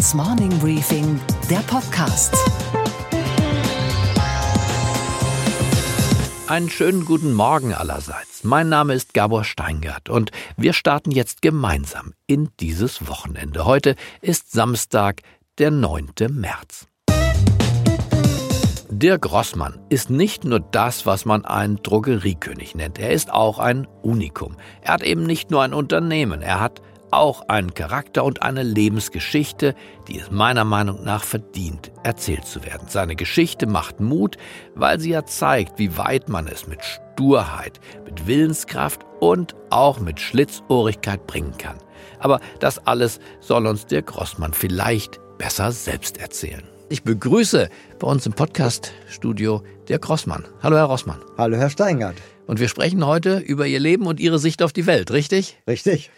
Handelsblatts Morning Briefing, der Podcast. Einen schönen guten Morgen allerseits. Mein Name ist Gabor Steingart und wir starten jetzt gemeinsam in dieses Wochenende. Heute ist Samstag, der 9. März. Dirk Rossmann ist nicht nur das, was man einen Drogeriekönig nennt. Er ist auch ein Unikum. Er hat eben nicht nur ein Unternehmen, er hat auch einen Charakter und eine Lebensgeschichte, die es meiner Meinung nach verdient, erzählt zu werden. Seine Geschichte macht Mut, weil sie ja zeigt, wie weit man es mit Sturheit, mit Willenskraft und auch mit Schlitzohrigkeit bringen kann. Aber das alles soll uns Dirk Rossmann vielleicht besser selbst erzählen. Ich begrüße bei uns im Podcast-Studio Dirk Rossmann. Hallo, Herr Rossmann. Hallo, Herr Steingart. Und wir sprechen heute über Ihr Leben und Ihre Sicht auf die Welt, richtig? Richtig.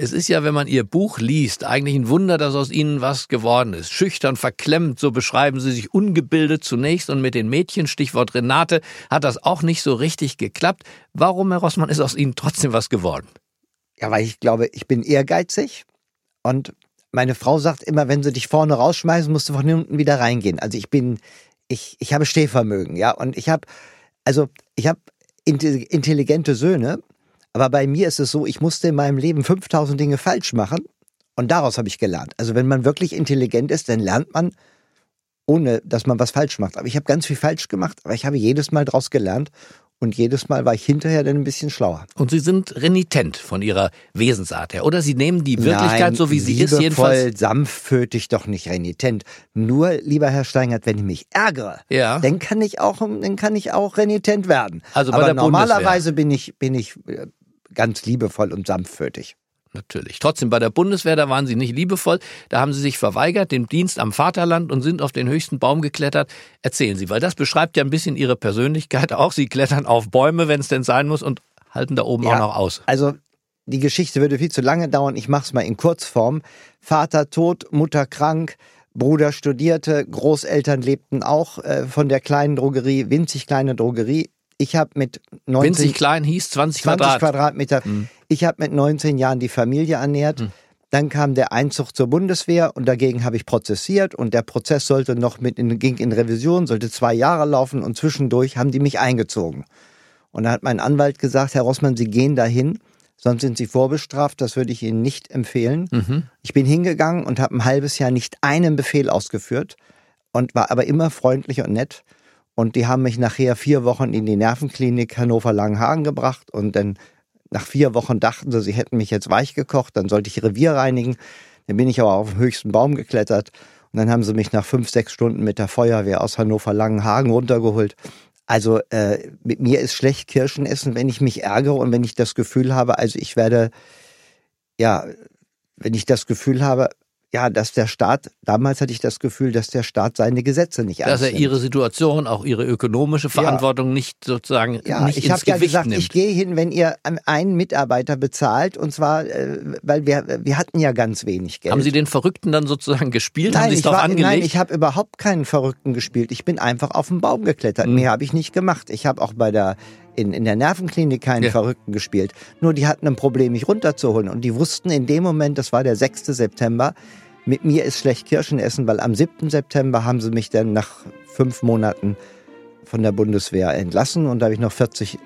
Es ist ja, wenn man Ihr Buch liest, eigentlich ein Wunder, dass aus Ihnen was geworden ist. Schüchtern, verklemmt, so beschreiben Sie sich ungebildet zunächst und mit den Mädchen, Stichwort Renate, hat das auch nicht so richtig geklappt. Warum, Herr Rossmann, ist aus Ihnen trotzdem was geworden? Ja, weil ich glaube, ich bin ehrgeizig und meine Frau sagt immer, wenn sie dich vorne rausschmeißen, musst du von hinten wieder reingehen. Also ich bin, ich, ich habe Stehvermögen, ja, und ich habe, also ich habe intelligente Söhne aber bei mir ist es so, ich musste in meinem Leben 5000 Dinge falsch machen und daraus habe ich gelernt. Also wenn man wirklich intelligent ist, dann lernt man, ohne dass man was falsch macht. Aber ich habe ganz viel falsch gemacht, aber ich habe jedes Mal daraus gelernt und jedes Mal war ich hinterher dann ein bisschen schlauer. Und Sie sind renitent von Ihrer Wesensart her, oder? Sie nehmen die Wirklichkeit Nein, so, wie sie ist, jedenfalls. sanftmütig, doch nicht renitent. Nur, lieber Herr Steingart, wenn ich mich ärgere, ja. dann kann ich auch, dann kann ich auch renitent werden. Also bei Aber der normalerweise bin ich, bin ich äh, ganz liebevoll und sanftmütig. Natürlich. Trotzdem, bei der Bundeswehr, da waren sie nicht liebevoll. Da haben sie sich verweigert, dem Dienst am Vaterland und sind auf den höchsten Baum geklettert. Erzählen Sie, weil das beschreibt ja ein bisschen Ihre Persönlichkeit auch. Sie klettern auf Bäume, wenn es denn sein muss, und halten da oben ja, auch noch aus. Also, die Geschichte würde viel zu lange dauern. Ich mache es mal in Kurzform. Vater tot, Mutter krank, Bruder studierte, Großeltern lebten auch äh, von der kleinen Drogerie, winzig kleine Drogerie ich habe mit 19 Winzig klein hieß 20, 20 Quadrat. Quadratmeter. Mhm. Ich habe mit 19 Jahren die Familie ernährt. Mhm. Dann kam der Einzug zur Bundeswehr und dagegen habe ich prozessiert und der Prozess sollte noch mit in, ging in Revision, sollte zwei Jahre laufen und zwischendurch haben die mich eingezogen. Und da hat mein Anwalt gesagt, Herr Rossmann, Sie gehen dahin, sonst sind Sie vorbestraft, das würde ich Ihnen nicht empfehlen. Mhm. Ich bin hingegangen und habe ein halbes Jahr nicht einen Befehl ausgeführt und war aber immer freundlich und nett. Und die haben mich nachher vier Wochen in die Nervenklinik Hannover-Langenhagen gebracht und dann nach vier Wochen dachten sie, sie hätten mich jetzt weich gekocht, dann sollte ich Revier reinigen. Dann bin ich aber auf den höchsten Baum geklettert und dann haben sie mich nach fünf, sechs Stunden mit der Feuerwehr aus Hannover-Langenhagen runtergeholt. Also äh, mit mir ist schlecht Kirschen essen, wenn ich mich ärgere und wenn ich das Gefühl habe, also ich werde, ja, wenn ich das Gefühl habe, ja, dass der Staat, damals hatte ich das Gefühl, dass der Staat seine Gesetze nicht ernst Dass er ihre Situation, auch ihre ökonomische Verantwortung ja. nicht sozusagen ja, nicht ich habe ja gesagt, nimmt. ich gehe hin, wenn ihr einen Mitarbeiter bezahlt und zwar, äh, weil wir, wir hatten ja ganz wenig Geld. Haben Sie den Verrückten dann sozusagen gespielt? Nein, Haben Sie es darauf angelegt? Nein, ich habe überhaupt keinen Verrückten gespielt. Ich bin einfach auf den Baum geklettert. Mhm. Mehr habe ich nicht gemacht. Ich habe auch bei der in, in der Nervenklinik keinen ja. Verrückten gespielt. Nur die hatten ein Problem, mich runterzuholen. Und die wussten in dem Moment, das war der 6. September, mit mir ist schlecht Kirschen essen, weil am 7. September haben sie mich dann nach fünf Monaten von der Bundeswehr entlassen und da habe ich noch 40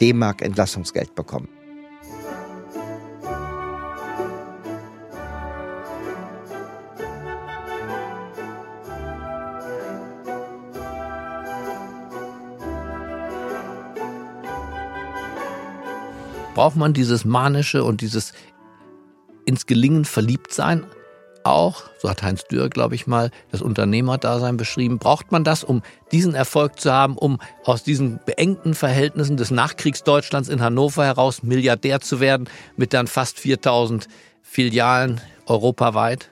D-Mark Entlassungsgeld bekommen. Braucht man dieses manische und dieses ins Gelingen verliebt sein auch, so hat Heinz Dürr, glaube ich mal, das Unternehmerdasein beschrieben, braucht man das, um diesen Erfolg zu haben, um aus diesen beengten Verhältnissen des Nachkriegsdeutschlands in Hannover heraus Milliardär zu werden, mit dann fast 4000 Filialen europaweit?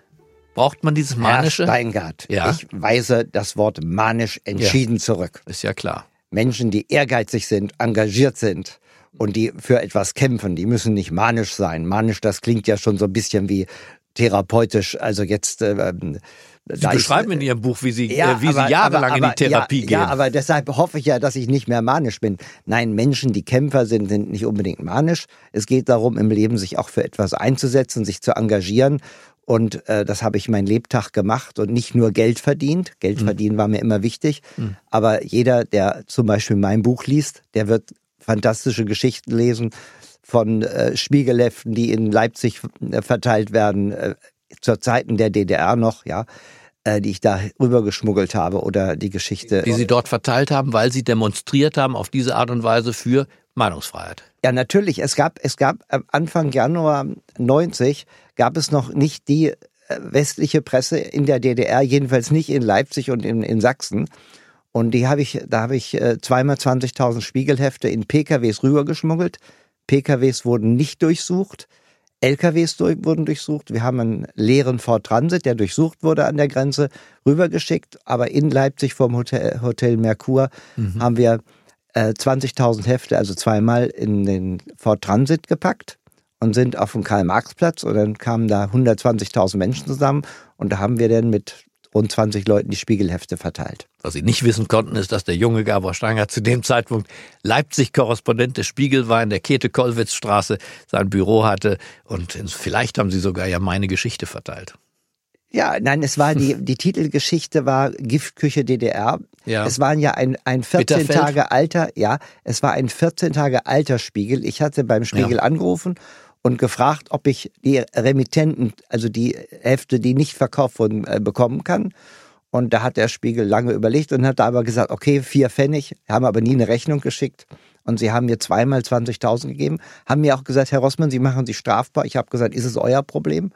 Braucht man dieses manische? Herr Steingart, ja? ich weise das Wort manisch entschieden ja. zurück. Ist ja klar. Menschen, die ehrgeizig sind, engagiert sind, und die für etwas kämpfen, die müssen nicht manisch sein. Manisch, das klingt ja schon so ein bisschen wie therapeutisch, also jetzt. Äh, ähm, Sie beschreiben in Ihrem Buch, wie Sie, ja, äh, wie aber, Sie jahrelang aber, aber, in die Therapie ja, gehen. Ja, aber deshalb hoffe ich ja, dass ich nicht mehr manisch bin. Nein, Menschen, die Kämpfer sind, sind nicht unbedingt manisch. Es geht darum, im Leben sich auch für etwas einzusetzen, sich zu engagieren Und äh, das habe ich mein Lebtag gemacht und nicht nur Geld verdient. Geld mhm. verdienen war mir immer wichtig. Mhm. Aber jeder, der zum Beispiel mein Buch liest, der wird fantastische Geschichten lesen von äh, Spiegelheften, die in Leipzig äh, verteilt werden, äh, zur Zeiten der DDR noch, ja, äh, die ich da rübergeschmuggelt habe oder die Geschichte. Die Sie dort verteilt haben, weil Sie demonstriert haben auf diese Art und Weise für Meinungsfreiheit. Ja, natürlich. Es gab, es gab Anfang Januar 90 gab es noch nicht die äh, westliche Presse in der DDR, jedenfalls nicht in Leipzig und in, in Sachsen. Und die habe ich, da habe ich äh, zweimal 20.000 Spiegelhefte in PKWs rübergeschmuggelt. PKWs wurden nicht durchsucht. LKWs durch, wurden durchsucht. Wir haben einen leeren Ford Transit, der durchsucht wurde an der Grenze, rübergeschickt. Aber in Leipzig vom Hotel, Hotel Merkur mhm. haben wir äh, 20.000 Hefte, also zweimal in den Ford Transit gepackt und sind auf dem Karl-Marx-Platz und dann kamen da 120.000 Menschen zusammen und da haben wir dann mit rund 20 Leuten die Spiegelhefte verteilt. Was sie nicht wissen konnten, ist, dass der junge Gabor Stenger zu dem Zeitpunkt Leipzig-Korrespondent des Spiegel war, in der Käthe-Kollwitz-Straße sein Büro hatte und vielleicht haben sie sogar ja meine Geschichte verteilt. Ja, nein, es war die, die Titelgeschichte war Giftküche DDR. Ja. Es waren ja ein, ein 14 Bitterfeld. Tage alter, ja, es war ein 14 Tage alter Spiegel. Ich hatte beim Spiegel ja. angerufen und gefragt, ob ich die Remittenten, also die Hefte, die nicht verkauft wurden, äh, bekommen kann. Und da hat der Spiegel lange überlegt und hat aber gesagt, okay, vier Pfennig, haben aber nie eine Rechnung geschickt. Und sie haben mir zweimal 20.000 gegeben, haben mir auch gesagt, Herr Rossmann, Sie machen sich strafbar. Ich habe gesagt, ist es euer Problem?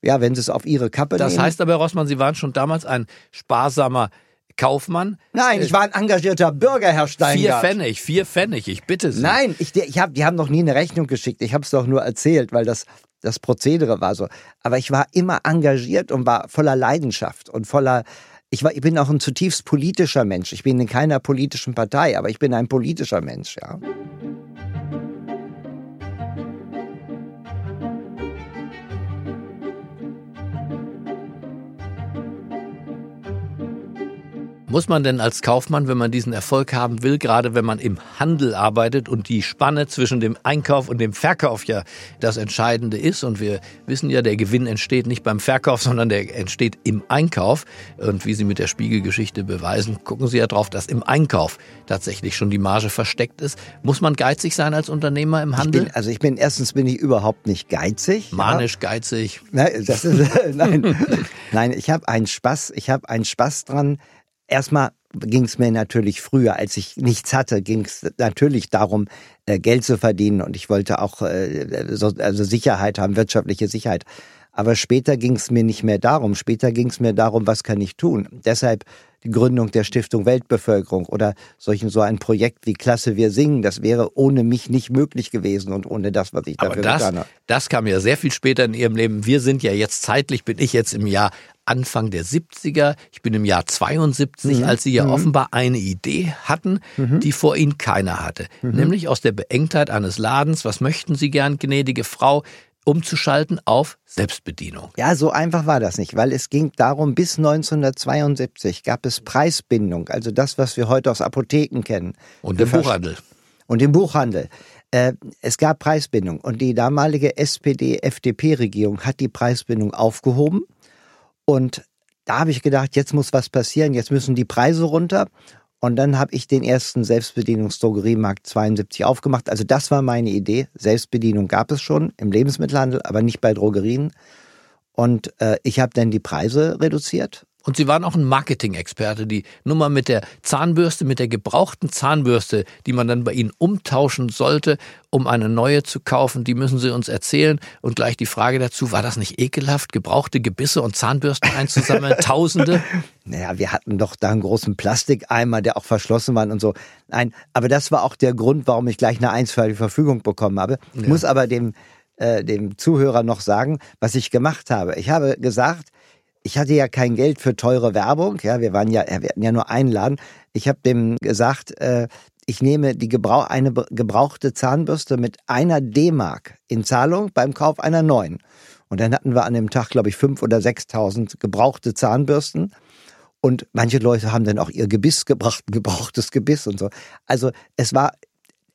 Ja, wenn Sie es auf Ihre Kappe das nehmen. Das heißt aber, Herr Rossmann, Sie waren schon damals ein sparsamer Kaufmann? Nein, ich war ein engagierter Bürger, Herr Steingart. Vier Pfennig, vier Pfennig, ich bitte Sie. Nein, ich, ich hab, die haben noch nie eine Rechnung geschickt. Ich habe es doch nur erzählt, weil das das Prozedere war so. Aber ich war immer engagiert und war voller Leidenschaft und voller ich, war, ich bin auch ein zutiefst politischer Mensch. Ich bin in keiner politischen Partei, aber ich bin ein politischer Mensch, ja. Muss man denn als Kaufmann, wenn man diesen Erfolg haben will, gerade wenn man im Handel arbeitet und die Spanne zwischen dem Einkauf und dem Verkauf ja das Entscheidende ist und wir wissen ja, der Gewinn entsteht nicht beim Verkauf, sondern der entsteht im Einkauf und wie Sie mit der Spiegelgeschichte beweisen, gucken Sie ja drauf, dass im Einkauf tatsächlich schon die Marge versteckt ist. Muss man geizig sein als Unternehmer im Handel? Ich bin, also ich bin erstens bin ich überhaupt nicht geizig. Manisch ja. geizig. Nein, ist, nein, nein, ich habe einen Spaß, ich habe einen Spaß dran, Erstmal ging es mir natürlich früher, als ich nichts hatte, ging es natürlich darum, äh, Geld zu verdienen und ich wollte auch äh, also Sicherheit haben, wirtschaftliche Sicherheit. Aber später ging es mir nicht mehr darum. Später ging es mir darum, was kann ich tun. Deshalb die Gründung der Stiftung Weltbevölkerung oder solchen so ein Projekt wie Klasse Wir singen, das wäre ohne mich nicht möglich gewesen und ohne das, was ich dafür Aber das, getan habe. Das kam ja sehr viel später in Ihrem Leben. Wir sind ja jetzt zeitlich, bin ich jetzt im Jahr Anfang der 70er, ich bin im Jahr 72, mhm. als Sie ja mhm. offenbar eine Idee hatten, mhm. die vor Ihnen keiner hatte. Mhm. Nämlich aus der Beengtheit eines Ladens, was möchten Sie gern, gnädige Frau, umzuschalten auf Selbstbedienung. Ja, so einfach war das nicht, weil es ging darum, bis 1972 gab es Preisbindung, also das, was wir heute aus Apotheken kennen. Und im Buchhandel. Und im Buchhandel. Äh, es gab Preisbindung und die damalige SPD-FDP-Regierung hat die Preisbindung aufgehoben und da habe ich gedacht, jetzt muss was passieren, jetzt müssen die Preise runter. Und dann habe ich den ersten Selbstbedienungsdrogeriemarkt 72 aufgemacht. Also das war meine Idee. Selbstbedienung gab es schon im Lebensmittelhandel, aber nicht bei Drogerien. Und äh, ich habe dann die Preise reduziert und Sie waren auch ein Marketing-Experte. Die Nummer mit der Zahnbürste, mit der gebrauchten Zahnbürste, die man dann bei Ihnen umtauschen sollte, um eine neue zu kaufen, die müssen Sie uns erzählen. Und gleich die Frage dazu, war das nicht ekelhaft, gebrauchte Gebisse und Zahnbürsten einzusammeln? Tausende? Naja, wir hatten doch da einen großen Plastikeimer, der auch verschlossen war und so. Nein, aber das war auch der Grund, warum ich gleich eine einstweilige Verfügung bekommen habe. Ich ja. muss aber dem, äh, dem Zuhörer noch sagen, was ich gemacht habe. Ich habe gesagt, ich hatte ja kein Geld für teure Werbung. Ja, wir waren ja, wir hatten ja nur einen Laden. Ich habe dem gesagt, äh, ich nehme die Gebrauch, eine gebrauchte Zahnbürste mit einer D-Mark in Zahlung beim Kauf einer neuen. Und dann hatten wir an dem Tag, glaube ich, fünf oder sechstausend gebrauchte Zahnbürsten. Und manche Leute haben dann auch ihr Gebiss gebracht, gebrauchtes Gebiss und so. Also es war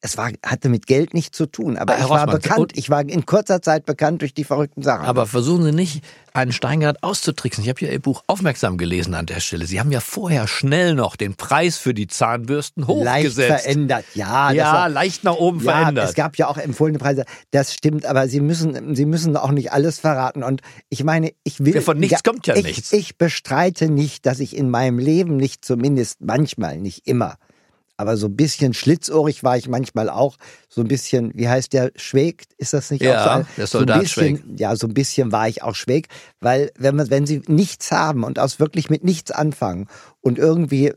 es war, hatte mit Geld nichts zu tun, aber Ah, ich war bekannt, ich war in kurzer Zeit bekannt durch die verrückten Sachen. Aber versuchen Sie nicht, einen Steingart auszutricksen. Ich habe ja Ihr Buch aufmerksam gelesen an der Stelle. Sie haben ja vorher schnell noch den Preis für die Zahnbürsten leicht hochgesetzt. verändert, ja. ja, war- leicht nach oben Ja, verändert. es gab ja auch empfohlene Preise. Das stimmt, aber Sie müssen, Sie müssen auch nicht alles verraten. Und ich meine, ich will. Ja, von nichts kommt ja ich, nichts. Ich bestreite nicht, dass ich in meinem Leben nicht zumindest manchmal, nicht immer, aber so ein bisschen schlitzohrig war ich manchmal auch. So ein bisschen, wie heißt der, Schweg? Ist das nicht Ja, auch so? der so Soldat ein bisschen, Ja, so ein bisschen war ich auch schräg, weil wenn, man, wenn Sie nichts haben und aus wirklich mit nichts anfangen und irgendwie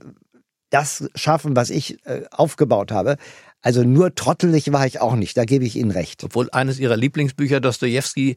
das schaffen, was ich äh, aufgebaut habe. Also nur trottelig war ich auch nicht, da gebe ich Ihnen recht. Obwohl eines Ihrer Lieblingsbücher Dostoevsky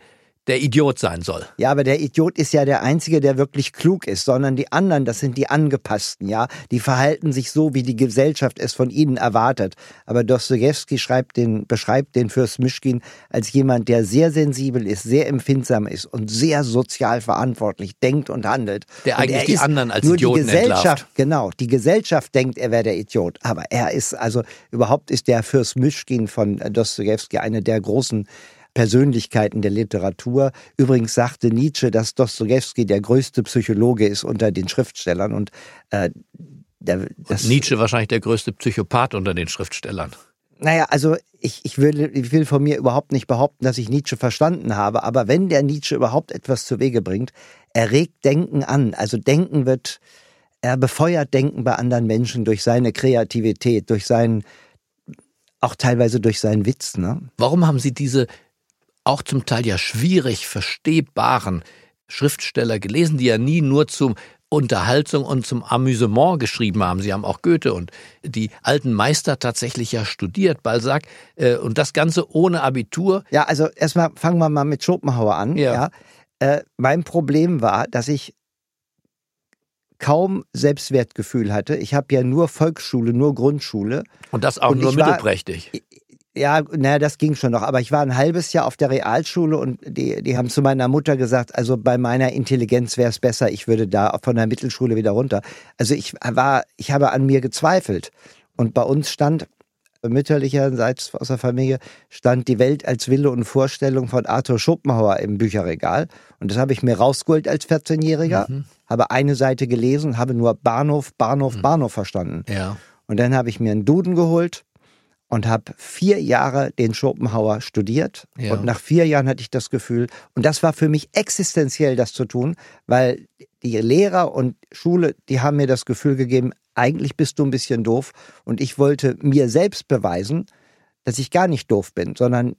der Idiot sein soll. Ja, aber der Idiot ist ja der Einzige, der wirklich klug ist, sondern die anderen, das sind die Angepassten, ja. Die verhalten sich so, wie die Gesellschaft es von ihnen erwartet. Aber Dostoevsky schreibt den, beschreibt den Fürst Mischkin als jemand, der sehr sensibel ist, sehr empfindsam ist und sehr sozial verantwortlich denkt und handelt. Der Und eigentlich die anderen als nur Idioten die Gesellschaft, entlarvt. Genau, die Gesellschaft denkt, er wäre der Idiot. Aber er ist, also überhaupt ist der Fürst Mischkin von Dostoevsky eine der großen Persönlichkeiten der Literatur. Übrigens sagte Nietzsche, dass Dostoevsky der größte Psychologe ist unter den Schriftstellern. Und äh, der, das, Nietzsche wahrscheinlich der größte Psychopath unter den Schriftstellern. naja, also ich, ich, will, ich will von mir überhaupt nicht behaupten, dass ich Nietzsche verstanden habe, aber wenn der Nietzsche überhaupt etwas zu Wege bringt, er regt Denken an. Also Denken wird, er befeuert Denken bei anderen Menschen durch seine Kreativität, durch seinen, auch teilweise durch seinen Witz. Ne? Warum haben Sie diese auch zum Teil ja schwierig verstehbaren Schriftsteller gelesen, die ja nie nur zum Unterhaltung und zum Amüsement geschrieben haben. Sie haben auch Goethe und die alten Meister tatsächlich ja studiert, Balzac, äh, und das Ganze ohne Abitur. Ja, also erstmal fangen wir mal mit Schopenhauer an. Ja. Ja. Äh, mein Problem war, dass ich kaum Selbstwertgefühl hatte. Ich habe ja nur Volksschule, nur Grundschule. Und das auch Und nur ich war- mittelprächtig. Ja, naja, das ging schon noch. Aber ich war ein halbes Jahr auf der Realschule und die, die haben zu meiner Mutter gesagt, also bei meiner Intelligenz wäre es besser, ich würde da von der Mittelschule wieder runter. Also ich war, ich habe an mir gezweifelt. Und bei uns stand mütterlicherseits aus der Familie stand die Welt als Wille und Vorstellung von Arthur Schopenhauer im Bücherregal. Und das habe ich mir rausgeholt als 14-Jähriger, habe eine Seite gelesen, habe nur Bahnhof, Bahnhof, Bahnhof verstanden. Ja. Und dann habe ich mir einen Duden geholt und habe vier Jahre den Schopenhauer studiert. Ja. Und nach vier Jahren hatte ich das Gefühl, und das war für mich existenziell, das zu tun, weil die Lehrer und Schule, die haben mir das Gefühl gegeben, eigentlich bist du ein bisschen doof. Und ich wollte mir selbst beweisen, dass ich gar nicht doof bin, sondern,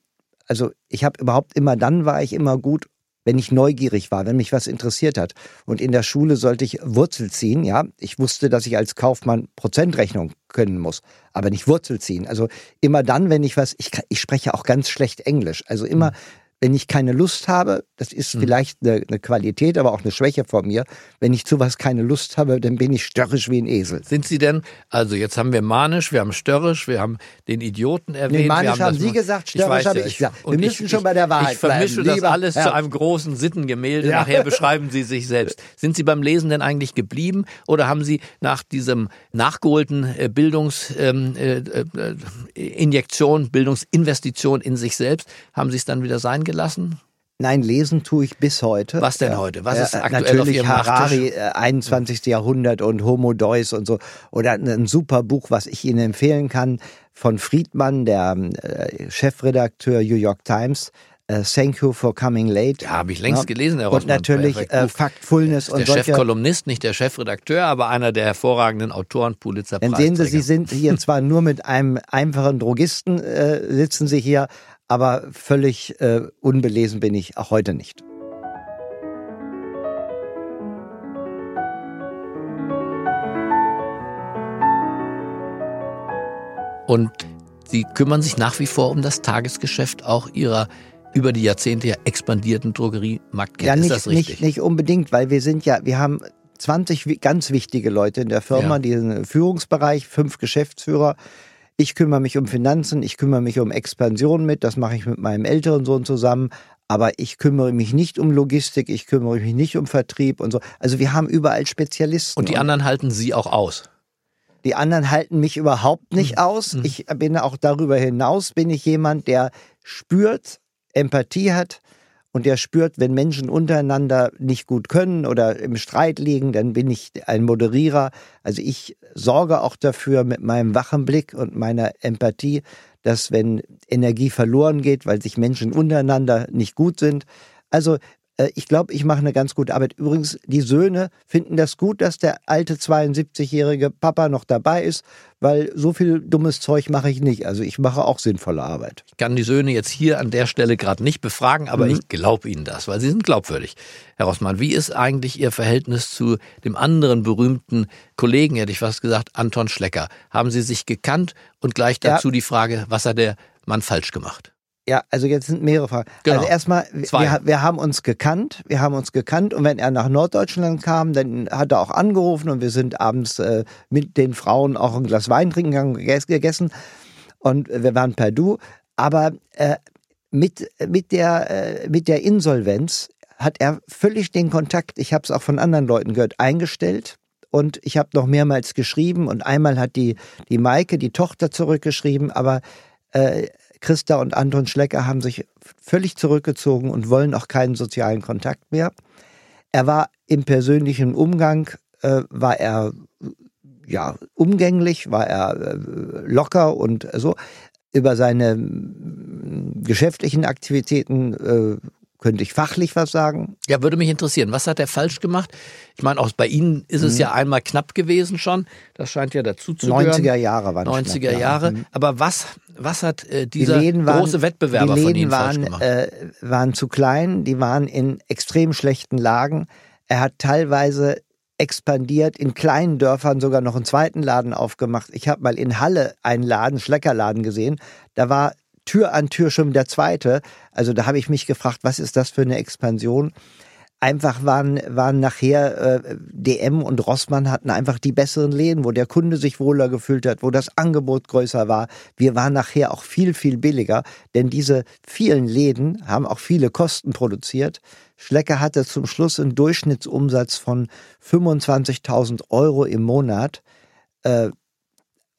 also ich habe überhaupt immer, dann war ich immer gut, wenn ich neugierig war, wenn mich was interessiert hat. Und in der Schule sollte ich Wurzel ziehen, ja. Ich wusste, dass ich als Kaufmann Prozentrechnung können muss, aber nicht Wurzel ziehen. Also immer dann, wenn ich was, ich, ich spreche auch ganz schlecht Englisch. Also immer, wenn ich keine Lust habe, das ist vielleicht eine, eine Qualität, aber auch eine Schwäche von mir. Wenn ich zu was keine Lust habe, dann bin ich störrisch wie ein Esel. Sind Sie denn, also jetzt haben wir manisch, wir haben störrisch, wir haben den Idioten erwähnt. Nee, manisch haben das Sie gesagt, Ich störrisch habe ja, ich gesagt. Wir müssen schon bei der Wahrheit Ich vermische bleiben, das alles zu Herr. einem großen Sittengemälde. Ja. Nachher beschreiben Sie sich selbst. Sind Sie beim Lesen denn eigentlich geblieben oder haben Sie nach diesem nachgeholten äh, Bildungsinjektion, äh, äh, Injektion, Bildungsinvestition in sich selbst, haben Sie es dann wieder sein gelassen? Nein, lesen tue ich bis heute. Was denn Ja. heute? Was ist Ja, aktuell auf Natürlich Ihrem Harari, Nachttisch? äh, 21. Jahrhundert und Homo Deus und so. Oder ein, super Buch, was ich Ihnen empfehlen kann, von Friedmann, der äh, Chefredakteur New York Times. Äh, Thank you for coming late. Ja, habe ich längst gelesen, Herr Und Rossmann. natürlich Perfekt äh. Factfulness der und solche. Chefkolumnist, nicht der Chefredakteur, aber einer der hervorragenden Autoren Pulitzer Dann sehen Sie, Sie sind hier zwar nur mit einem einfachen Drogisten, äh, sitzen Sie hier, aber völlig äh, unbelesen bin ich auch heute nicht. Und Sie kümmern sich nach wie vor um das Tagesgeschäft auch Ihrer über die Jahrzehnte ja expandierten Drogeriemarktkette. Ja, ist nicht, das richtig? nicht, nicht unbedingt, weil wir sind ja, wir haben 20 wi- ganz wichtige Leute in der Firma, Ja. diesen Führungsbereich, fünf Geschäftsführer. Ich kümmere mich um Finanzen, ich kümmere mich um Expansion mit, das mache ich mit meinem älteren Sohn zusammen. Aber ich kümmere mich nicht um Logistik, ich kümmere mich nicht um Vertrieb und so. Also wir haben überall Spezialisten. Und die anderen halten Sie auch aus. Die anderen halten mich überhaupt nicht Mhm. aus. Ich bin auch darüber hinaus, bin ich jemand, der spürt, Empathie hat und der spürt, wenn Menschen untereinander nicht gut können oder im Streit liegen, dann bin ich ein Moderierer. Also ich sorge auch dafür mit meinem wachen Blick und meiner Empathie, dass wenn Energie verloren geht, weil sich Menschen untereinander nicht gut sind. Also ich glaube, ich mache eine ganz gute Arbeit. Übrigens, die Söhne finden das gut, dass der alte 72-jährige Papa noch dabei ist, weil so viel dummes Zeug mache ich nicht. Also ich mache auch sinnvolle Arbeit. Ich kann die Söhne jetzt hier an der Stelle gerade nicht befragen, aber ich glaube Ihnen das, weil Sie sind glaubwürdig. Herr Rossmann, wie ist eigentlich Ihr Verhältnis zu dem anderen berühmten Kollegen, hätte ich fast gesagt, Anton Schlecker? Haben Sie sich gekannt? Und gleich Ja. dazu die Frage, was hat der Mann falsch gemacht? Ja, also jetzt sind mehrere Fragen. Genau. Also erstmal, wir, wir haben uns gekannt, wir haben uns gekannt und wenn er nach Norddeutschland kam, dann hat er auch angerufen und wir sind abends äh, mit den Frauen auch ein Glas Wein trinken gegangen, geges- gegessen und wir waren per Du. Aber äh, mit, mit, der, äh, mit der Insolvenz hat er völlig den Kontakt, ich habe es auch von anderen Leuten gehört, eingestellt. Und ich habe noch mehrmals geschrieben und einmal hat die, die Maike, die Tochter, zurückgeschrieben, aber äh, Christa und Anton Schlecker haben sich völlig zurückgezogen und wollen auch keinen sozialen Kontakt mehr. Er war im persönlichen Umgang, äh, war er ja umgänglich, war er äh, locker und so. Über seine mm, geschäftlichen Aktivitäten äh, könnte ich fachlich was sagen. Ja, würde mich interessieren. Was hat er falsch gemacht? Ich meine, auch bei Ihnen ist Mhm. es ja einmal knapp gewesen schon. Das scheint ja dazu zu 90er Jahre waren 90er knapp, ja. Jahre. Mhm. Aber was, was hat äh, Die dieser Läden waren, große Wettbewerber die von Ihnen falsch waren, gemacht? äh, waren zu klein, die waren in extrem schlechten Lagen. Er hat teilweise expandiert, in kleinen Dörfern sogar noch einen zweiten Laden aufgemacht. Ich habe mal in Halle einen Laden, Schleckerladen gesehen. Da war Tür an Tür schon der zweite. Also da habe ich mich gefragt, was ist das für eine Expansion? Einfach waren, waren nachher äh, DM und Rossmann hatten einfach die besseren Läden, wo der Kunde sich wohler gefühlt hat, wo das Angebot größer war. Wir waren nachher auch viel, viel billiger, denn diese vielen Läden haben auch viele Kosten produziert. Schlecker hatte zum Schluss einen Durchschnittsumsatz von 25.000 Euro im Monat. Äh,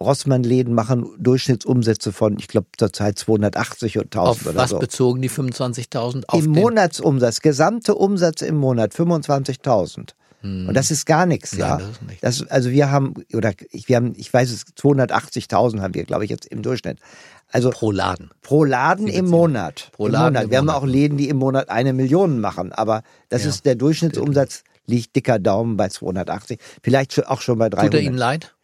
Rossmann-Läden machen Durchschnittsumsätze von, ich glaube, zurzeit 280 und 1000 Auf oder was so. bezogen die 25.000? Auf Im den- Monatsumsatz, gesamte Umsatz im Monat 25.000. Und das ist gar nichts, Nein, ja. das ist nichts. Das, also wir haben, oder ich, wir haben, ich weiß es, 280.000 haben wir, glaube ich, jetzt im Durchschnitt. Also Pro Laden. pro Laden im Monat. Pro Im Laden Monat. im Wir haben Monat. auch Läden, die im Monat eine Million machen, aber das Ja. ist der Durchschnittsumsatz, liegt dicker Daumen bei 280, vielleicht auch schon bei Tut 300. er Ihnen leid?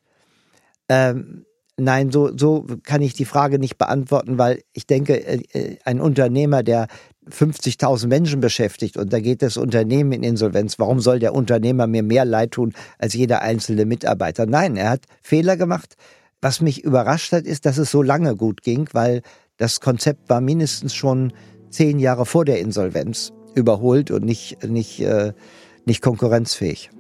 Ähm, nein, so, so kann ich die Frage nicht beantworten, weil ich denke, äh, äh, ein Unternehmer, der 50.000 Menschen beschäftigt und da geht das Unternehmen in Insolvenz, warum soll der Unternehmer mir mehr leid tun als jeder einzelne Mitarbeiter? Nein, er hat Fehler gemacht. Was mich überrascht hat, ist, dass es so lange gut ging, weil das Konzept war mindestens schon zehn Jahre vor der Insolvenz überholt und nicht, nicht, äh, nicht konkurrenzfähig.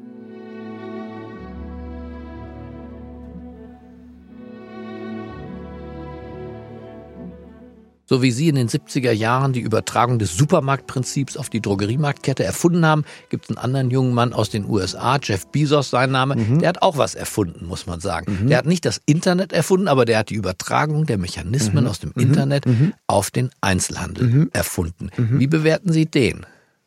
So wie Sie in den 70er Jahren die Übertragung des Supermarktprinzips auf die Drogeriemarktkette erfunden haben, gibt es einen anderen jungen Mann aus den USA, Jeff Bezos sein Name, Mhm. der hat auch was erfunden, muss man sagen. Der hat nicht das Internet erfunden, aber der hat die Übertragung der Mechanismen Mhm. aus dem Internet auf den Einzelhandel erfunden. Mhm. Wie bewerten Sie den?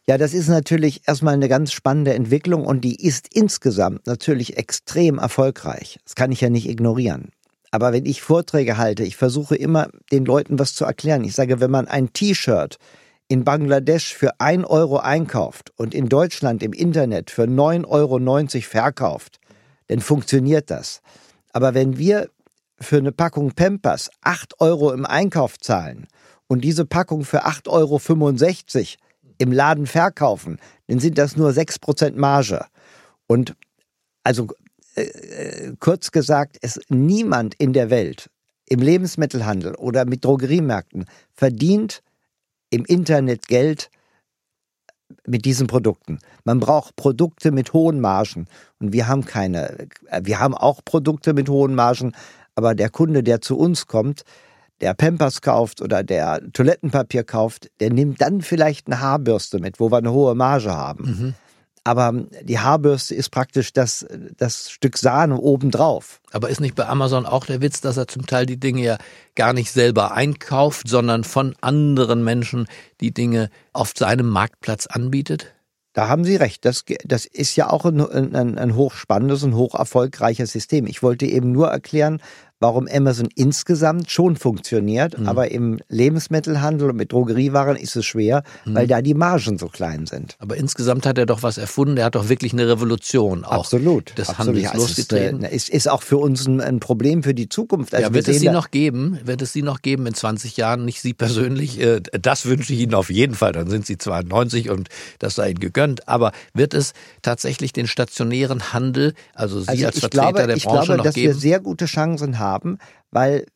Ja, das ist natürlich erstmal eine ganz spannende Entwicklung und die ist insgesamt natürlich extrem erfolgreich. Das kann ich ja nicht ignorieren. Aber wenn ich Vorträge halte, ich versuche immer den Leuten was zu erklären. Ich sage, wenn man ein T-Shirt in Bangladesch für 1 Euro einkauft und in Deutschland im Internet für 9,90 Euro verkauft, dann funktioniert das. Aber wenn wir für eine Packung Pampers 8 Euro im Einkauf zahlen und diese Packung für 8,65 Euro im Laden verkaufen, dann sind das nur 6% Marge. Und also äh, äh, kurz gesagt, es niemand in der Welt im Lebensmittelhandel oder mit Drogeriemärkten verdient im Internet Geld mit diesen Produkten. Man braucht Produkte mit hohen Margen und wir haben keine. äh, Wir haben auch Produkte mit hohen Margen, aber der Kunde, der zu uns kommt, der Pampers kauft oder der Toilettenpapier kauft, der nimmt dann vielleicht eine Haarbürste mit, wo wir eine hohe Marge haben. Aber Aber die Haarbürste ist praktisch das, das Stück Sahne obendrauf. Aber ist nicht bei Amazon auch der Witz, dass er zum Teil die Dinge ja gar nicht selber einkauft, sondern von anderen Menschen die Dinge auf seinem Marktplatz anbietet? Da haben Sie recht. Das, das ist ja auch ein, ein, ein hochspannendes und hoch erfolgreiches System. Ich wollte eben nur erklären, warum Amazon insgesamt schon funktioniert, mhm. aber im Lebensmittelhandel und mit Drogeriewaren ist es schwer, mhm. weil da die Margen so klein sind. Aber insgesamt hat er doch was erfunden. Er hat doch wirklich eine Revolution auch Absolut. des Absolut. Handels ja, losgetreten. Es ist, ist, auch für uns ein, ein, Problem für die Zukunft. Also ja, wird es sie noch geben? Wird es sie noch geben in 20 Jahren? Nicht Sie persönlich. Äh, das wünsche ich Ihnen auf jeden Fall. Dann sind Sie 92 und das sei Ihnen gegönnt. Aber wird es tatsächlich den stationären Handel, also Sie also als Vertreter glaube, der ich Branche glaube, noch dass geben? wir sehr gute Chancen haben haben, weil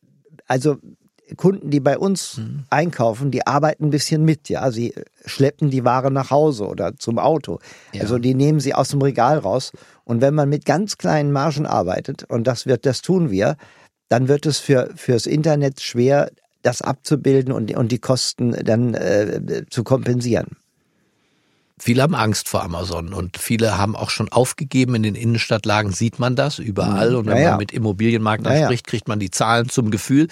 also Kunden, die bei uns mhm. einkaufen, die arbeiten ein bisschen mit, ja. Sie schleppen die Ware nach Hause oder zum Auto. Ja. Also die nehmen sie aus dem Regal raus. Und wenn man mit ganz kleinen Margen arbeitet, und das wird, das tun wir, dann wird es für, fürs Internet schwer, das abzubilden und, und die Kosten dann äh, zu kompensieren. Viele haben Angst vor Amazon und viele haben auch schon aufgegeben. In den Innenstadtlagen sieht man das überall. Mhm. Und wenn ja, man mit Immobilienmaklern ja, spricht, kriegt man die Zahlen zum Gefühl.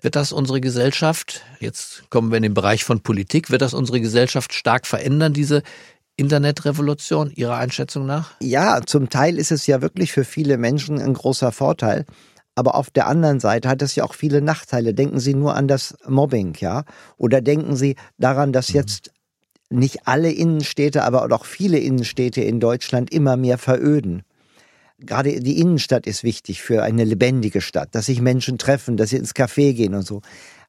Wird das unsere Gesellschaft, jetzt kommen wir in den Bereich von Politik, wird das unsere Gesellschaft stark verändern, diese Internetrevolution Ihrer Einschätzung nach? Ja, zum Teil ist es ja wirklich für viele Menschen ein großer Vorteil. Aber auf der anderen Seite hat es ja auch viele Nachteile. Denken Sie nur an das Mobbing, ja? Oder denken Sie daran, dass mhm. jetzt nicht alle Innenstädte, aber auch viele Innenstädte in Deutschland immer mehr veröden. Gerade die Innenstadt ist wichtig für eine lebendige Stadt, dass sich Menschen treffen, dass sie ins Café gehen und so.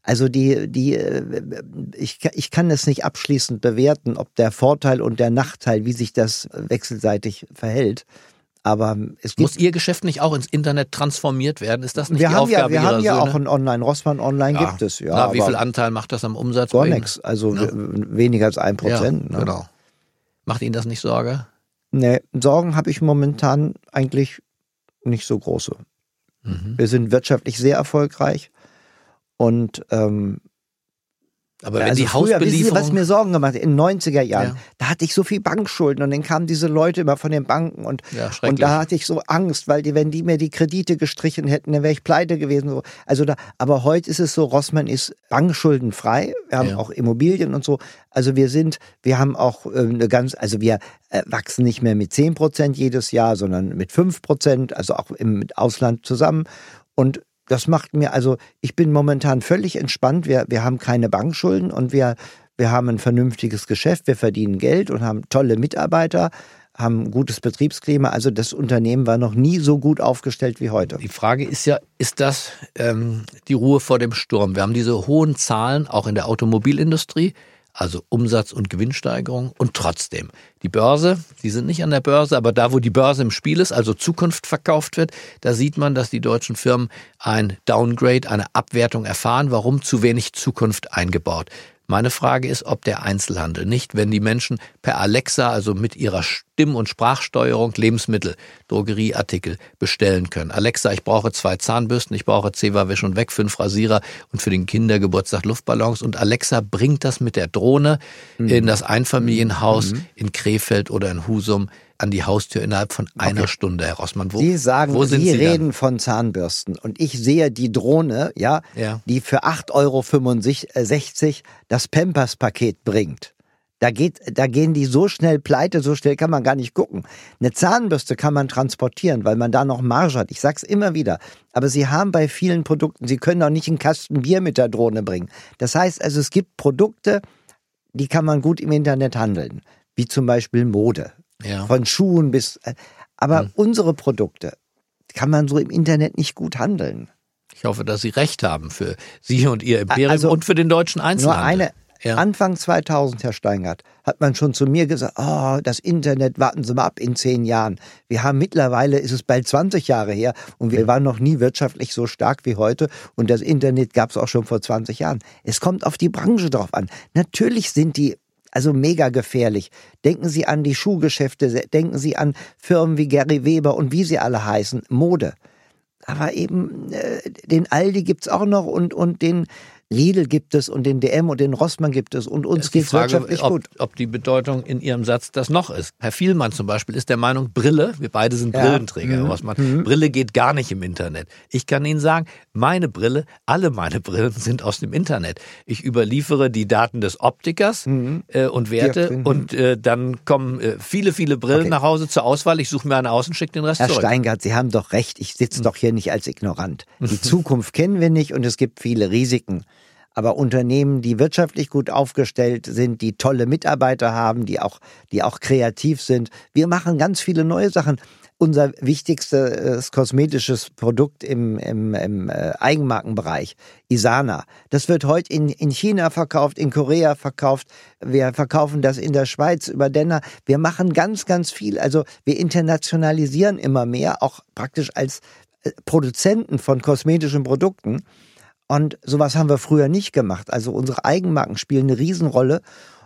Also die, die, äh, ich, ich kann es nicht abschließend bewerten, ob der Vorteil und der Nachteil, wie sich das wechselseitig verhält. Aber es Muss Ihr Geschäft nicht auch ins Internet transformiert werden? Ist das nicht wir die haben Aufgabe ja, Wir haben ja Söhne? auch ein Online, Rossmann Online Ja. gibt es. Ja, Na, wie viel Anteil macht das am Umsatz? Gar nichts. Also Ja. weniger als ein Prozent. Ja, ne? genau. Macht Ihnen das nicht Sorge? Nee, Sorgen habe ich momentan eigentlich nicht so große. Mhm. Wir sind wirtschaftlich sehr erfolgreich und ähm, Aber wenn also die früher, wissen Sie, was Hausbelieferung... mir Sorgen gemacht hat, in den 90er Jahren, Ja. da hatte ich so viel Bankschulden und dann kamen diese Leute immer von den Banken und, Ja, und da hatte ich so Angst, weil die, wenn die mir die Kredite gestrichen hätten, dann wäre ich pleite gewesen. So. Also da, aber heute ist es so, Rossmann ist bankschuldenfrei, wir haben Ja. auch Immobilien und so. Also wir sind, wir haben auch äh, eine ganz, also wir äh, wachsen nicht mehr mit 10 Prozent jedes Jahr, sondern mit 5 Prozent, also auch im Ausland zusammen. Und das macht mir, also ich bin momentan völlig entspannt. Wir, wir haben keine Bankschulden und wir, wir haben ein vernünftiges Geschäft, wir verdienen Geld und haben tolle Mitarbeiter, haben ein gutes Betriebsklima. Also das Unternehmen war noch nie so gut aufgestellt wie heute. Die Frage ist ja, ist das ähm, die Ruhe vor dem Sturm? Wir haben diese hohen Zahlen auch in der Automobilindustrie, also Umsatz- und Gewinnsteigerung. Und trotzdem, die Börse, Sie sind nicht an der Börse, aber da, wo die Börse im Spiel ist, also Zukunft verkauft wird, da sieht man, dass die deutschen Firmen ein Downgrade, eine Abwertung erfahren. Warum? Zu wenig Zukunft eingebaut. Meine Frage ist, ob der Einzelhandel nicht, wenn die Menschen per Alexa, also mit ihrer Stimm- und Sprachsteuerung Lebensmittel, Drogerieartikel bestellen können. Alexa, ich brauche zwei Zahnbürsten, ich brauche Zewa Wisch und Weg, fünf Rasierer und für den Kindergeburtstag Luftballons. Und Alexa bringt das mit der Drohne in das Einfamilienhaus in Krefeld oder in Husum an die Haustür innerhalb von einer Stunde, Herr Rossmann. Wo, Sie sagen, wo sind Sie, Sie, reden von Zahnbürsten und ich sehe die Drohne, ja, Ja. die für 8,65 Euro das Pampers-Paket bringt. Da, geht, da gehen die so schnell pleite, so schnell kann man gar nicht gucken. Eine Zahnbürste kann man transportieren, weil man da noch Marge hat. Ich sag's immer wieder. Aber sie haben bei vielen Produkten, sie können auch nicht einen Kasten Bier mit der Drohne bringen. Das heißt also, es gibt Produkte, die kann man gut im Internet handeln. Wie zum Beispiel Mode. Ja. Von Schuhen bis. äh, Aber Hm. unsere Produkte kann man so im Internet nicht gut handeln. Ich hoffe, dass Sie recht haben für Sie und Ihr Imperium Also, und für den deutschen Nur Einzelhandel. eine. Ja. Anfang 2000, Herr Steingart, hat man schon zu mir gesagt, oh, das Internet, warten Sie mal ab in zehn Jahren. Wir haben mittlerweile, ist es bald 20 Jahre her und wir waren noch nie wirtschaftlich so stark wie heute und das Internet gab es auch schon vor 20 Jahren. Es kommt auf die Branche drauf an. Natürlich sind die also mega gefährlich. Denken Sie an die Schuhgeschäfte, denken Sie an Firmen wie Gary Weber und wie sie alle heißen, Mode. Aber eben äh, den Aldi gibt's auch noch und, und den, Lidl gibt es und den DM und den Rossmann gibt es und uns geht es wirtschaftlich ob, gut. Ob die Bedeutung in Ihrem Satz das noch ist. Herr Vielmann zum Beispiel ist der Meinung, Brille, wir beide sind Ja. Brillenträger, Mhm. Herr Rossmann, Mhm. Brille geht gar nicht im Internet. Ich kann Ihnen sagen, meine Brille, alle meine Brillen sind aus dem Internet. Ich überliefere die Daten des Optikers Mhm. äh, und Werte Ja, mhm. und äh, dann kommen äh, viele, viele Brillen Okay. nach Hause zur Auswahl. Ich suche mir eine aus und schicke den Rest Herr zurück. Steingart, Sie haben doch recht, ich sitze doch hier nicht als Ignorant. Die Zukunft kennen wir nicht und es gibt viele Risiken. Aber Unternehmen, die wirtschaftlich gut aufgestellt sind, die tolle Mitarbeiter haben, die auch, die auch kreativ sind, wir machen ganz viele neue Sachen. Unser wichtigstes kosmetisches Produkt im, im, im äh, Eigenmarkenbereich, Isana, das wird heute in, in China verkauft, in Korea verkauft. Wir verkaufen das in der Schweiz über Denner. Wir machen ganz, ganz viel. Also wir internationalisieren immer mehr, auch praktisch als äh, Produzenten von kosmetischen Produkten. Und sowas haben wir früher nicht gemacht. Also unsere Eigenmarken spielen eine Riesenrolle.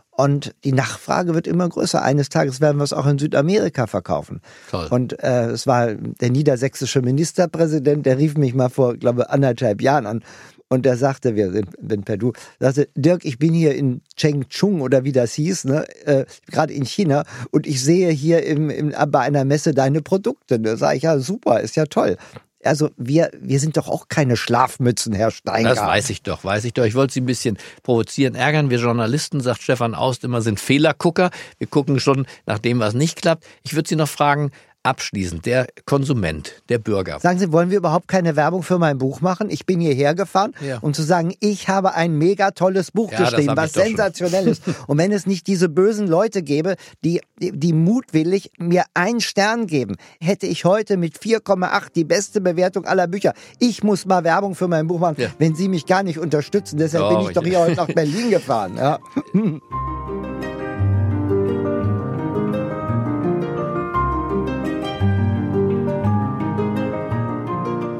Und die Nachfrage wird immer größer. Eines Tages werden wir es auch in Südamerika verkaufen. Toll. Und äh, es war der niedersächsische Ministerpräsident, der rief mich mal vor, glaube anderthalb Jahren an. Und der sagte, wir sind, sind per Du, sagte, Dirk, ich bin hier in Chengchun oder wie das hieß, ne, äh, gerade in China und ich sehe hier im, im, bei einer Messe deine Produkte. Da sage ich, ja, super, ist ja toll. Also wir, wir sind doch auch keine Schlafmützen, Herr Steingart. Das weiß ich doch, weiß ich doch. Ich wollte Sie ein bisschen provozieren, ärgern. Wir Journalisten, sagt Stefan Aust immer, sind Fehlergucker. Wir gucken schon nach dem, was nicht klappt. Ich würde Sie noch fragen, abschließend, der Konsument, der Bürger. Sagen Sie, wollen wir überhaupt keine Werbung für mein Buch machen? Ich bin hierher gefahren, Ja. um zu sagen, ich habe ein mega tolles Buch Ja, geschrieben, was sensationell ist. Und wenn es nicht diese bösen Leute gäbe, die, die, die mutwillig mir einen Stern geben, hätte ich heute mit 4,8 die beste Bewertung aller Bücher. Ich muss mal Werbung für mein Buch machen, Ja. wenn Sie mich gar nicht unterstützen. Deshalb Doch, bin ich doch hier heute nach Berlin gefahren. Ja.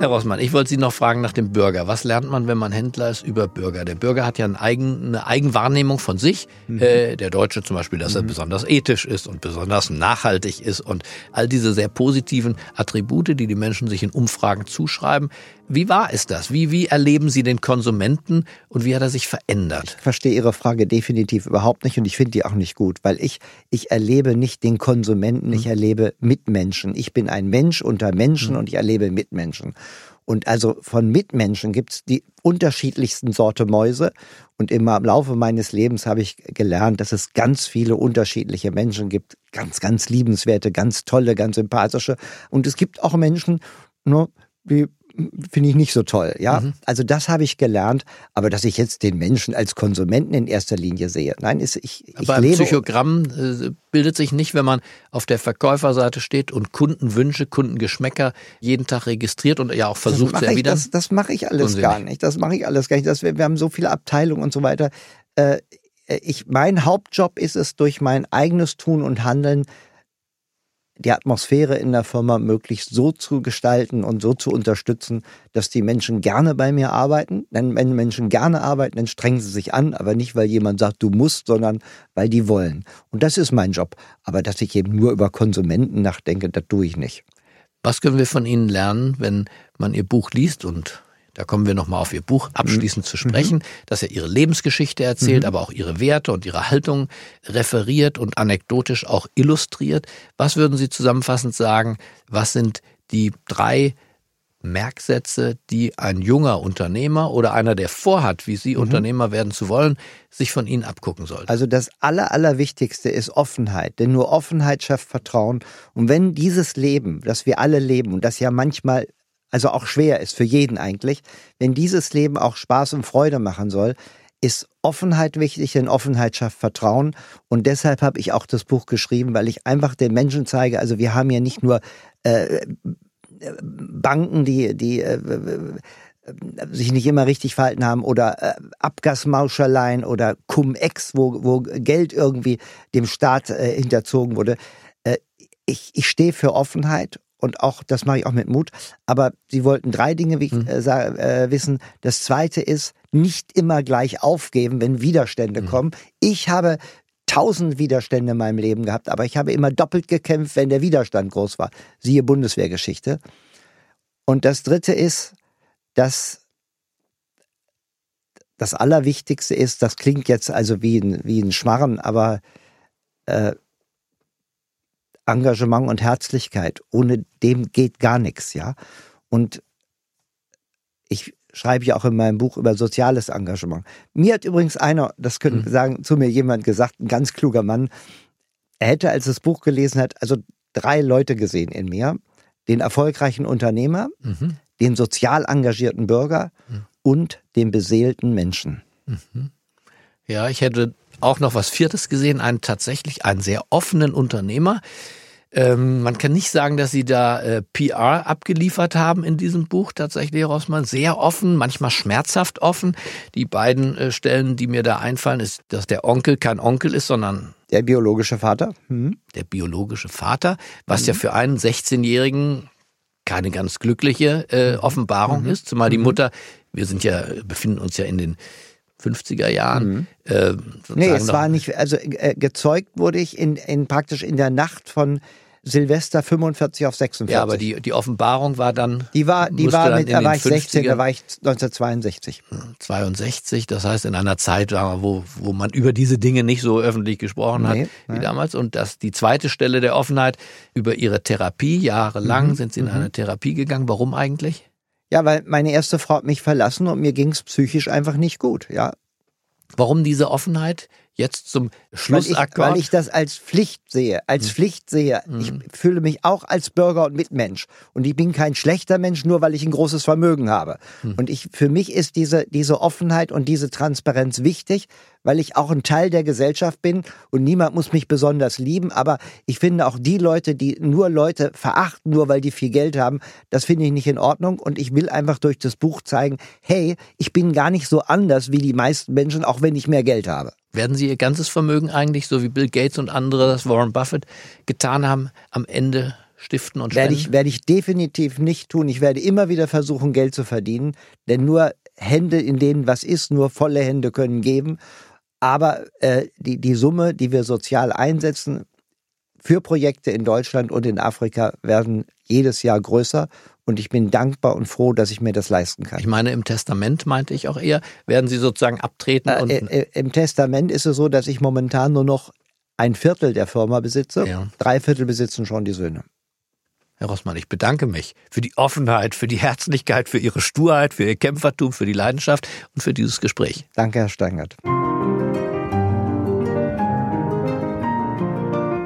Herr Rossmann, ich wollte Sie noch fragen nach dem Bürger. Was lernt man, wenn man Händler ist, über Bürger? Der Bürger hat ja eine, Eigen, eine Eigenwahrnehmung von sich. Äh, der Deutsche zum Beispiel, dass er besonders ethisch ist und besonders nachhaltig ist und all diese sehr positiven Attribute, die die Menschen sich in Umfragen zuschreiben. Wie war ist das? Wie, wie erleben Sie den Konsumenten und wie hat er sich verändert? Ich verstehe Ihre Frage definitiv überhaupt nicht und ich finde die auch nicht gut, weil ich, ich erlebe nicht den Konsumenten, ich erlebe Mitmenschen. Ich bin ein Mensch unter Menschen und ich erlebe Mitmenschen. Und also von Mitmenschen gibt's die unterschiedlichsten Sorte Mäuse. Und im Laufe meines Lebens habe ich gelernt, dass es ganz viele unterschiedliche Menschen gibt. Ganz, ganz liebenswerte, ganz tolle, ganz sympathische. Und es gibt auch Menschen, ne, die finde ich nicht so toll, ja. Also das habe ich gelernt, aber dass ich jetzt den Menschen als Konsumenten in erster Linie sehe. Nein, ist, ich, ich Aber ein lebe. Psychogramm äh, bildet sich nicht, wenn man auf der Verkäuferseite steht und Kundenwünsche, Kundengeschmäcker jeden Tag registriert und ja auch versucht das zu mache ich, erwidern. das, das mache ich alles Unsinnig. gar nicht. Das mache ich alles gar nicht. Das, wir, wir haben so viele Abteilungen und so weiter. Äh, ich, mein Hauptjob ist es, durch mein eigenes Tun und Handeln die Atmosphäre in der Firma möglichst so zu gestalten und so zu unterstützen, dass die Menschen gerne bei mir arbeiten. Denn wenn Menschen gerne arbeiten, dann strengen sie sich an, aber nicht, weil jemand sagt, du musst, sondern weil die wollen. Und das ist mein Job. Aber dass ich eben nur über Konsumenten nachdenke, das tue ich nicht. Was können wir von Ihnen lernen, wenn man Ihr Buch liest und da kommen wir nochmal auf Ihr Buch abschließend zu sprechen, dass er Ihre Lebensgeschichte erzählt, aber auch Ihre Werte und Ihre Haltung referiert und anekdotisch auch illustriert. Was würden Sie zusammenfassend sagen, was sind die drei Merksätze, die ein junger Unternehmer oder einer, der vorhat, wie Sie Unternehmer werden zu wollen, sich von Ihnen abgucken sollte? Also das Aller, Allerwichtigste ist Offenheit, denn nur Offenheit schafft Vertrauen. Und wenn dieses Leben, das wir alle leben und das ja manchmal also auch schwer ist für jeden eigentlich, wenn dieses Leben auch Spaß und Freude machen soll, ist Offenheit wichtig, denn Offenheit schafft Vertrauen. Und deshalb habe ich auch das Buch geschrieben, weil ich einfach den Menschen zeige, also wir haben ja nicht nur äh, Banken, die, die äh, sich nicht immer richtig verhalten haben oder äh, Abgasmauscheleien oder Cum-Ex, wo, wo Geld irgendwie dem Staat äh, hinterzogen wurde. Äh, ich, ich stehe für Offenheit und auch, das mache ich auch mit Mut. Aber sie wollten drei Dinge Mhm. äh, äh, wissen. Das zweite ist, nicht immer gleich aufgeben, wenn Widerstände kommen. Ich habe tausend Widerstände in meinem Leben gehabt, aber ich habe immer doppelt gekämpft, wenn der Widerstand groß war. Siehe Bundeswehrgeschichte. Und das dritte ist, dass das Allerwichtigste ist, das klingt jetzt also wie ein, wie ein Schmarren, aber äh, Engagement und Herzlichkeit, ohne dem geht gar nichts, ja. Und ich schreibe ja auch in meinem Buch über soziales Engagement. Mir hat übrigens einer, das könnte mhm. sagen, zu mir jemand gesagt, ein ganz kluger Mann, er hätte, als das Buch gelesen hat, also drei Leute gesehen in mir. Den erfolgreichen Unternehmer, mhm. den sozial engagierten Bürger mhm. und den beseelten Menschen. Mhm. Ja, ich hätte auch noch was Viertes gesehen, einen tatsächlich einen sehr offenen Unternehmer, ähm, man kann nicht sagen, dass sie da äh, PR abgeliefert haben in diesem Buch, tatsächlich, Rossmann. Sehr offen, manchmal schmerzhaft offen. Die beiden äh, Stellen, die mir da einfallen, ist, dass der Onkel kein Onkel ist, sondern der biologische Vater. Mhm. Der biologische Vater, was mhm. ja für einen 16-Jährigen keine ganz glückliche äh, Offenbarung mhm. ist, zumal die mhm. Mutter, wir sind ja, befinden uns ja in den 50er Jahren. Mhm. Äh, nee, es war nicht, also äh, gezeugt wurde ich in, in praktisch in der Nacht von Silvester 45 auf 46. Ja, aber die, die Offenbarung war dann. Die war, die war mit, da war ich 16, da war ich 1962. 62, das heißt in einer Zeit, wo, wo man über diese Dinge nicht so öffentlich gesprochen hat nee, wie nee. damals. Und das, die zweite Stelle der Offenheit über ihre Therapie, jahrelang mhm. sind sie in mhm. eine Therapie gegangen. Warum eigentlich? Ja, weil meine erste Frau hat mich verlassen und mir ging es psychisch einfach nicht gut, ja. Warum diese Offenheit? Jetzt zum Schlussakkord? Weil ich, weil ich das als Pflicht sehe, als hm. Pflicht sehe. Hm. Ich fühle mich auch als Bürger und Mitmensch. Und ich bin kein schlechter Mensch, nur weil ich ein großes Vermögen habe. Hm. Und ich, für mich ist diese, diese Offenheit und diese Transparenz wichtig, weil ich auch ein Teil der Gesellschaft bin und niemand muss mich besonders lieben. Aber ich finde auch die Leute, die nur Leute verachten, nur weil die viel Geld haben, das finde ich nicht in Ordnung. Und ich will einfach durch das Buch zeigen, hey, ich bin gar nicht so anders wie die meisten Menschen, auch wenn ich mehr Geld habe. Werden Sie Ihr ganzes Vermögen eigentlich, so wie Bill Gates und andere, das Warren Buffett getan haben, am Ende stiften und spenden? Werde ich, werde ich definitiv nicht tun. Ich werde immer wieder versuchen, Geld zu verdienen, denn nur Hände, in denen was ist, nur volle Hände können geben. Aber äh, die, die Summe, die wir sozial einsetzen für Projekte in Deutschland und in Afrika, werden jedes Jahr größer. Und ich bin dankbar und froh, dass ich mir das leisten kann. Ich meine, im Testament meinte ich auch eher, werden Sie sozusagen abtreten? Äh, äh, Im Testament ist es so, dass ich momentan nur noch ein Viertel der Firma besitze. Ja. Drei Viertel besitzen schon die Söhne. Herr Rossmann, ich bedanke mich für die Offenheit, für die Herzlichkeit, für Ihre Sturheit, für Ihr Kämpfertum, für die Leidenschaft und für dieses Gespräch. Danke, Herr Steingart.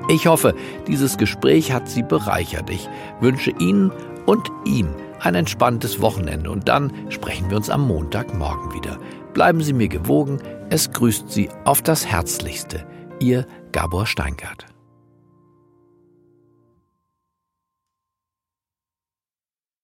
Ich hoffe, dieses Gespräch hat Sie bereichert. Ich wünsche Ihnen und ihm ein entspanntes Wochenende und dann sprechen wir uns am Montagmorgen wieder. Bleiben Sie mir gewogen, es grüßt Sie auf das Herzlichste. Ihr Gabor Steingart.